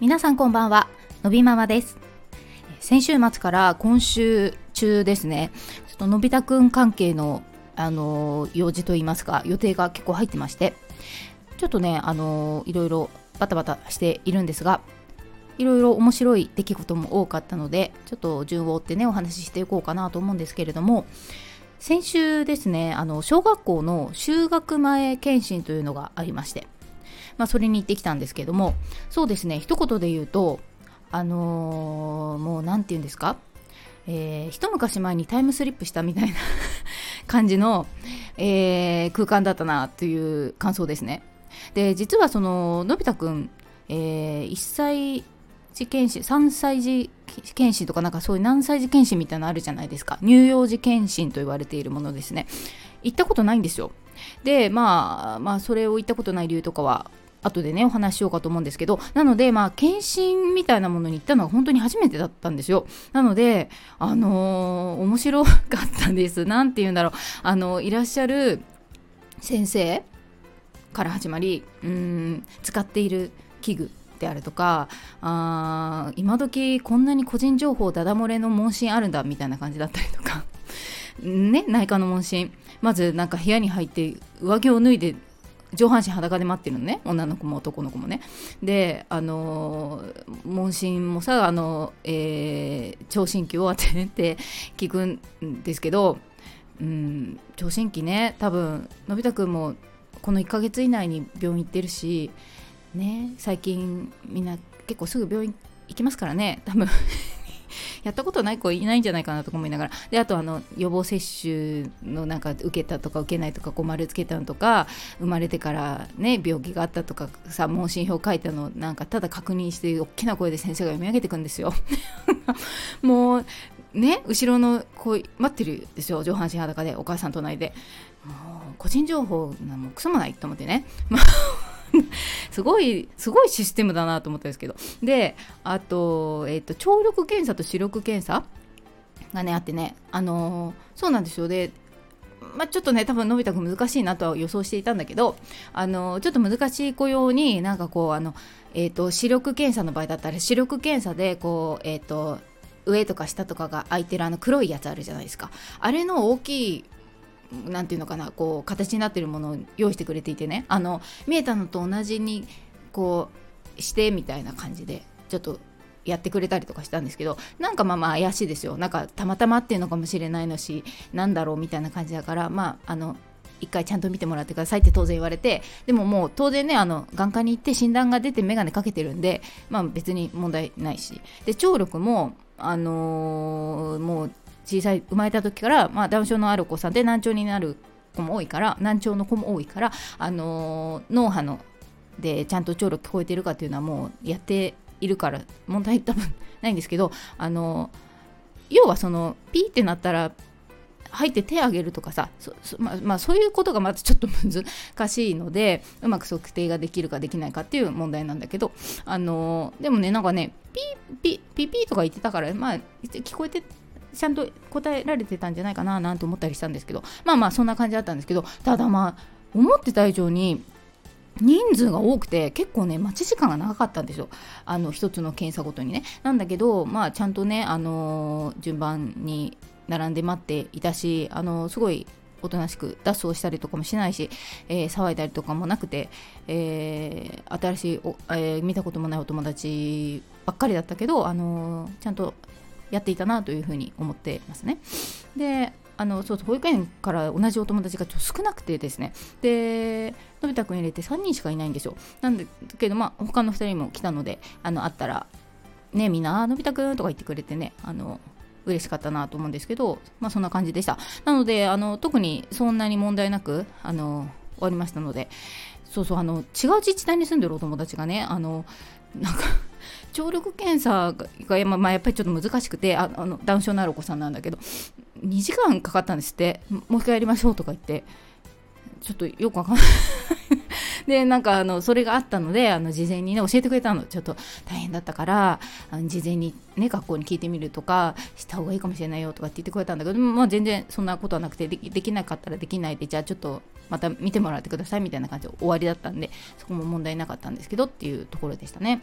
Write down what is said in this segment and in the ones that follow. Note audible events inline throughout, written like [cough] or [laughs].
皆さんこんばんは。のびママです。先週末から今週中ですね。ちょっとのび太くん関係のあの用事といいますか予定が結構入ってまして。ちょっとねあのいろいろバタバタしているんですがいろいろ面白い出来事も多かったのでちょっと順を追ってねお話ししていこうかなと思うんですけれども先週ですねあの小学校の就学前検診というのがありましてまあ、それに行ってきたんですけどもそうですね一言で言うとあのー、もう何て言うんですか？えー、一昔前にタイムスリップしたみたいな [laughs] 感じの、えー、空間だったなという感想ですね。で実はそののび太くん、えー、1歳児検診3歳児検診とかなんかそういう何歳児検診みたいなのあるじゃないですか。乳幼児検診と言われているものですね。行ったことないんですよ。でまあまあそれを行ったことない理由とかは後でねお話ししようかと思うんですけどなのでまあ検診みたいなものに行ったのが本当に初めてだったんですよ。なのであのー、面白かったです。何て言うんだろう。あのいらっしゃる先生から始まりうん使っている器具であるとかあ今時こんなに個人情報ダダ漏れの問診あるんだみたいな感じだったりとか。ね内科の問診。まずなんか部屋に入って上着を脱いで上半身裸で待ってるのね。女の子も男の子もね。であの問診もさあの、えー、聴診器を当てて聞くんですけど、うん、聴診器ね多分のび太くんもこの1ヶ月以内に病院行ってるしね最近みんな結構すぐ病院行きますからね。多分。やったことない子いないんじゃないかなとか思いながら。であとあの予防接種のなんか受けたとか受けないとかこう丸つけたのとか生まれてからね病気があったとかさ問診票書いたのなんかただ確認して大きな声で先生が読み上げてくんですよ。[laughs] もうね後ろの子待ってるですよ上半身裸でお母さん隣で。もう個人情報なもクソもないと思ってね。すごいすごいシステムだなと思ったんですけど。であと,、えーと、聴力検査と視力検査がねあってねあの、そうなんですよ。でまあ、ちょっとね多分のび太くん難しいなとは予想していたんだけどあのちょっと難しい子用になんかこうあの、えーと、視力検査の場合だったら視力検査でこう、えーと上とか下とかが空いてるあの黒いやつあるじゃないですか。あれの大きい何て言うのかなこう形になってるものを用意してくれていてね。あの見えたのと同じにこうしてみたいな感じでちょっとやってくれたりとかしたんですけどなんかまあまあ怪しいですよ。なんかたまたまっていうのかもしれないのしなんだろうみたいな感じだからまああの一回ちゃんと見てもらってくださいって当然言われてでももう当然ねあの眼科に行って診断が出て眼鏡かけてるんでまあ別に問題ないし。で聴力もあのー、もう小さい生まれた時から、まあ、ダウン症のある子さんで難聴になる子も多いから難聴の子も多いから、あのー、脳波のでちゃんと聴力聞こえてるかっていうのはもうやっているから問題多分ないんですけど、あのー、要はそのピーってなったら入って手あげるとかさまあ、まあ、そういうことがまずちょっと難しいのでうまく測定ができるかできないかっていう問題なんだけどあのー、でもねなんかねピーピーピーピーとか言ってたからまあ聞こえてちゃんと答えられてたんじゃないかななんて思ったりしたんですけどまあまあそんな感じだったんですけどただまあ思ってた以上に人数が多くて結構ね待ち時間が長かったんですよ。あの一つの検査ごとにね。なんだけどまあちゃんとねあのー、順番に並んで待っていたしあのー、すごいおとなしく脱走したりとかもしないし、えー、騒いだりとかもなくて、えー、新しいお、えー、見たこともないお友達ばっかりだったけど、あのちゃんとやっていたなというふうに思ってますね。であのそうそう保育園から同じお友達がちょ少なくてですね。でのび太くん入れて3人しかいないんですよ。なんだけどまあ他の2人も来たのであの会ったらねみんなのび太くんとか言ってくれてねあの嬉しかったなと思うんですけどまあそんな感じでした。なのであの特にそんなに問題なくあの終わりましたのでそうそうあの違う自治体に住んでるお友達がねあのなんか聴力検査が、まあ、やっぱりちょっと難しくてああのダウン症のあるお子さんなんだけど2時間かかったんですって。もう一回やりましょうとか言って。ちょっとよくわかんない。[laughs] でなんかあのそれがあったのであの事前にね教えてくれたの。ちょっと大変だったからあの事前にね学校に聞いてみるとかした方がいいかもしれないよとかって言ってくれたんだけど、まあ、全然そんなことはなくてできなかったらできないでじゃあちょっとまた見てもらってくださいみたいな感じで終わりだったんでそこも問題なかったんですけどっていうところでしたね。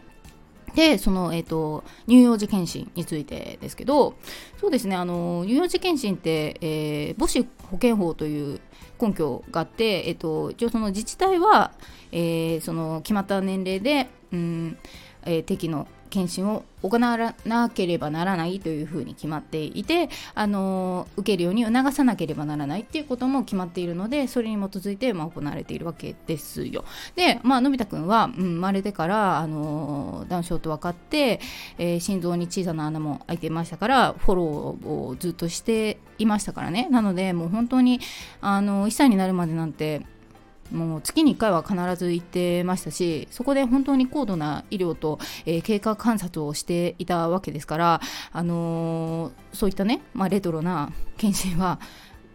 でその、えーと、乳幼児検診についてですけどそうですねあの乳幼児検診って、えー、母子保健法という根拠があって、えーと、一応その自治体は、えー、その決まった年齢で、うんえー、適の検診を行わなければならないというふうに決まっていて、あの受けるように促さなければならないっていうことも決まっているのでそれに基づいて、まあ、行われているわけですよ。で、まあのび太くんは、うん、生まれてから、あのダウン症と分かって、えー、心臓に小さな穴も開いていましたからフォローをずっとしていましたからねなのでもう本当にあの1歳になるまでなんてもう月に1回は必ず行ってましたしそこで本当に高度な医療と、えー、経過観察をしていたわけですから、あのー、そういったね、まあ、レトロな検診は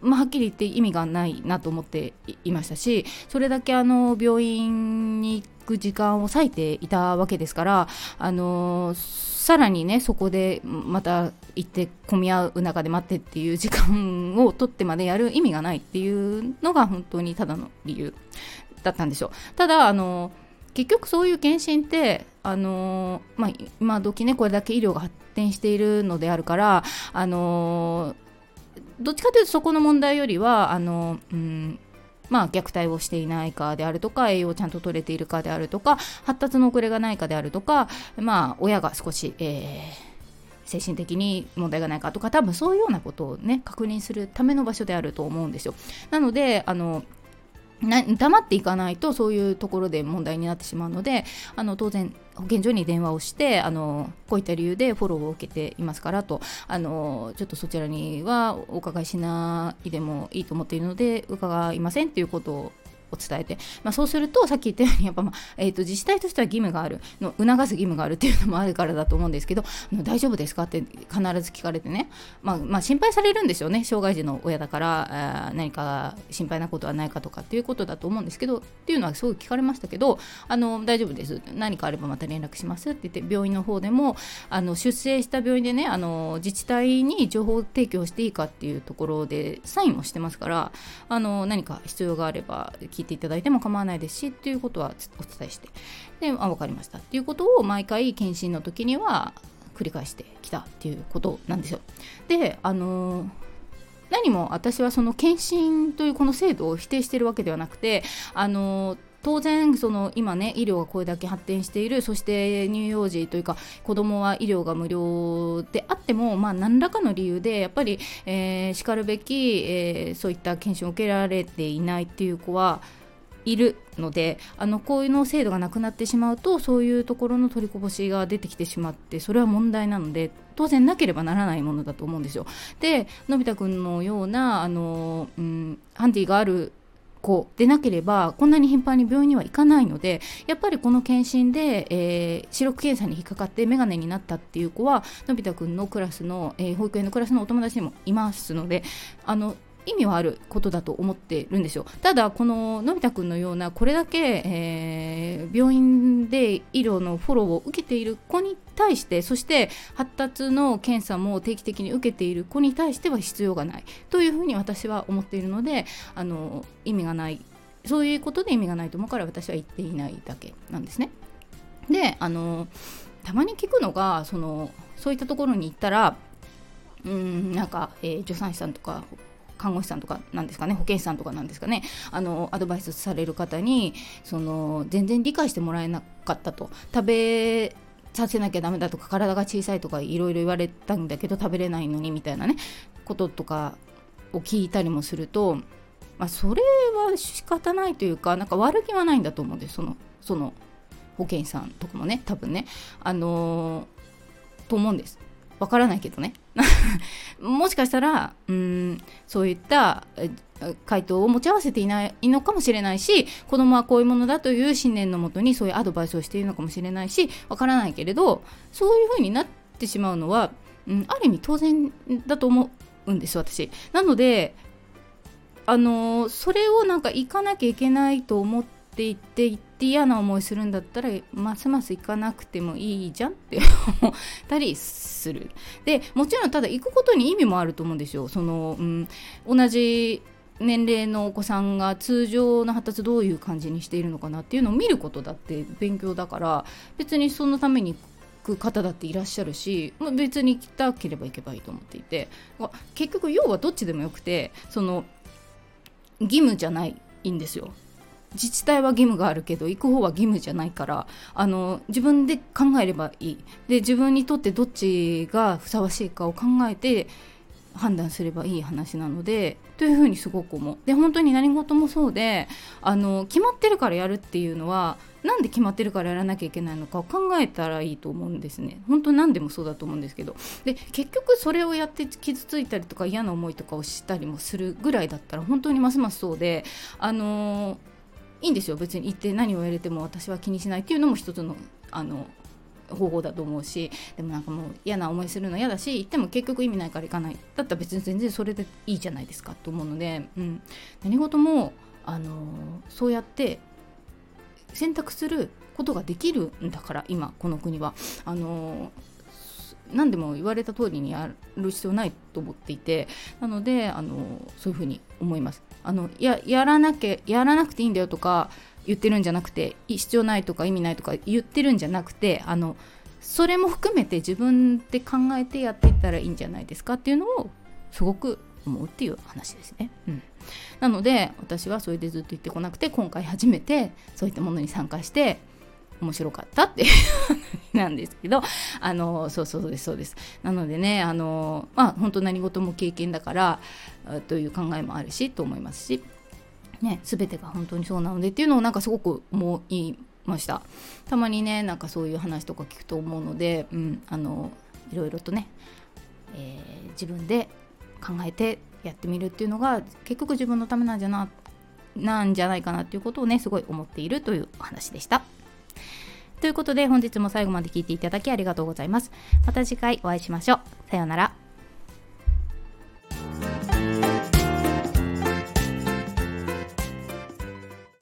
まあ、はっきり言って意味がないなと思っていましたしそれだけあの病院に行く時間を割いていたわけですから、あのさらにねそこでまた行って混み合う中で待ってっていう時間を取ってまでやる意味がないっていうのが本当にただの理由だったんでしょう。ただあの結局そういう検診ってあのまあ、今時ねこれだけ医療が発展しているのであるからあのどっちかというとそこの問題よりはあの、うん、まあ、虐待をしていないかであるとか栄養をちゃんと取れているかであるとか発達の遅れがないかであるとか、まあ、親が少し、えー、精神的に問題がないかとか多分そういうようなことをね確認するための場所であると思うんですよ。なのであの黙っていかないとそういうところで問題になってしまうのであの当然保健所に電話をしてあのこういった理由でフォローを受けていますからと。あのちょっとそちらにはお伺いしないでもいいと思っているので伺いませんということをを伝えて、まあ、そうするとさっき言ったようにやっぱ、まあえーと、自治体としては義務がある。の促す義務があるっていうのもあるからだと思うんですけど大丈夫ですかって必ず聞かれてね、まあ、まあ、心配されるんですよね。障害児の親だから何か心配なことはないかとかっていうことだと思うんですけどっていうのはすごい聞かれましたけどあの大丈夫です。何かあればまた連絡しますって言って病院の方でもあの出生した病院でねあの自治体に情報提供していいかっていうところでサインもしてますからあの何か必要があれば聞いていただいても構わないですしっていうことはお伝えしてであ分かりましたっていうことを毎回検診の時には繰り返してきたっていうことなんですよ。であのー何も私はその検診というこの制度を否定しているわけではなくてあの当然その今ね医療がこれだけ発展しているそして乳幼児というか子どもは医療が無料であっても、まあ、何らかの理由でやっぱり、えー、しかるべき、えー、そういった検診を受けられていないっていう子はいるのであのこういうの制度がなくなってしまうとそういうところの取りこぼしが出てきてしまってそれは問題なので当然なければならないものだと思うんですよ。でのび太くんのようなあの、うん、ハンディがある子でなければこんなに頻繁に病院には行かないのでやっぱりこの検診で、えー、視力検査に引っかかって眼鏡になったっていう子はのび太くんのクラスの、えー、保育園のクラスのお友達にもいますのであの意味はあることだと思ってるんですよただこののび太くんのようなこれだけ、えー、病院で医療のフォローを受けている子に対してそして発達の検査も定期的に受けている子に対しては必要がないというふうに私は思っているのであの意味がないそういうことで意味がないと思うから私は言っていないだけなんですね。であのたまに聞くのがそのそういったところに行ったらうんなんか、えー、助産師さんとか看護師さんとかなんですかね保健師さんとかなんですかねあのアドバイスされる方にその全然理解してもらえなかったと。食べさせなきゃダメだとか体が小さいとかいろいろ言われたんだけど食べれないのにみたいなねこととかを聞いたりもすると、まあ、それは仕方ないというかなんか悪気はないんだと思うんですそのその保健師さんとかもね多分ね。あのー、と思うんです。わからないけどね [laughs] もしかしたらうんそういった回答を持ち合わせていないのかもしれないし子供はこういうものだという信念のもとにそういうアドバイスをしているのかもしれないしわからないけれどそういうふうになってしまうのは、うん、ある意味当然だと思うんです私。なのであのそれをなんか行かなきゃいけないと思っていて行って嫌な思いするんだったらますます行かなくてもいいじゃんって思ったりする。でもちろんただ行くことに意味もあると思うんですよ。その、うん、同じ年齢のお子さんが通常の発達どういう感じにしているのかなっていうのを見ることだって勉強だから別にそのためにく方だっていらっしゃるし、ま、別に行きたければ行けばいいと思っていて。結局要はどっちでもよくてその義務じゃないんですよ。自治体は義務があるけど行く方は義務じゃないからあの自分で考えればいいで自分にとってどっちがふさわしいかを考えて判断すればいい話なのでというふうにすごく思う。で本当に何事もそうであの決まってるからやるっていうのはなんで決まってるからやらなきゃいけないのかを考えたらいいと思うんですね。本当何でもそうだと思うんですけどで結局それをやって傷ついたりとか嫌な思いとかをしたりもするぐらいだったら本当にますますそうであのいいんですよ。別に言って何を言われても私は気にしないっていうのも一つのあの方法だと思うしでもなんかもう嫌な思いするの嫌だし行っても結局意味ないから行かない。だったら別に全然それでいいじゃないですかと思うので、うん、何事も、あの、そうやって選択することができるんだから今この国は。あの何でも言われた通りにやる必要ないと思っていてなのであのそういうふうに思いますあのややらなきゃやらなくていいんだよとか言ってるんじゃなくて必要ないとか意味ないとか言ってるんじゃなくてあのそれも含めて自分で考えてやっていったらいいんじゃないですかっていうのをすごく思うっていう話ですね。うん、なので私はそれでずっと言ってこなくて今回初めてそういったものに参加して面白かったっていうなんですけどあのそうそうですそうですなのでねあのまあ本当何事も経験だからという考えもあるしと思いますしね、全てが本当にそうなのでっていうのをなんかすごく思いましたたまにねなんかそういう話とか聞くと思うので、うん、あのいろいろとね、えー、自分で考えてやってみるっていうのが結局自分のためなんじゃななんじゃないかなっていうことをねすごい思っているというお話でした。ということで本日も最後まで聞いていただきありがとうございます。また次回お会いしましょう。さようなら。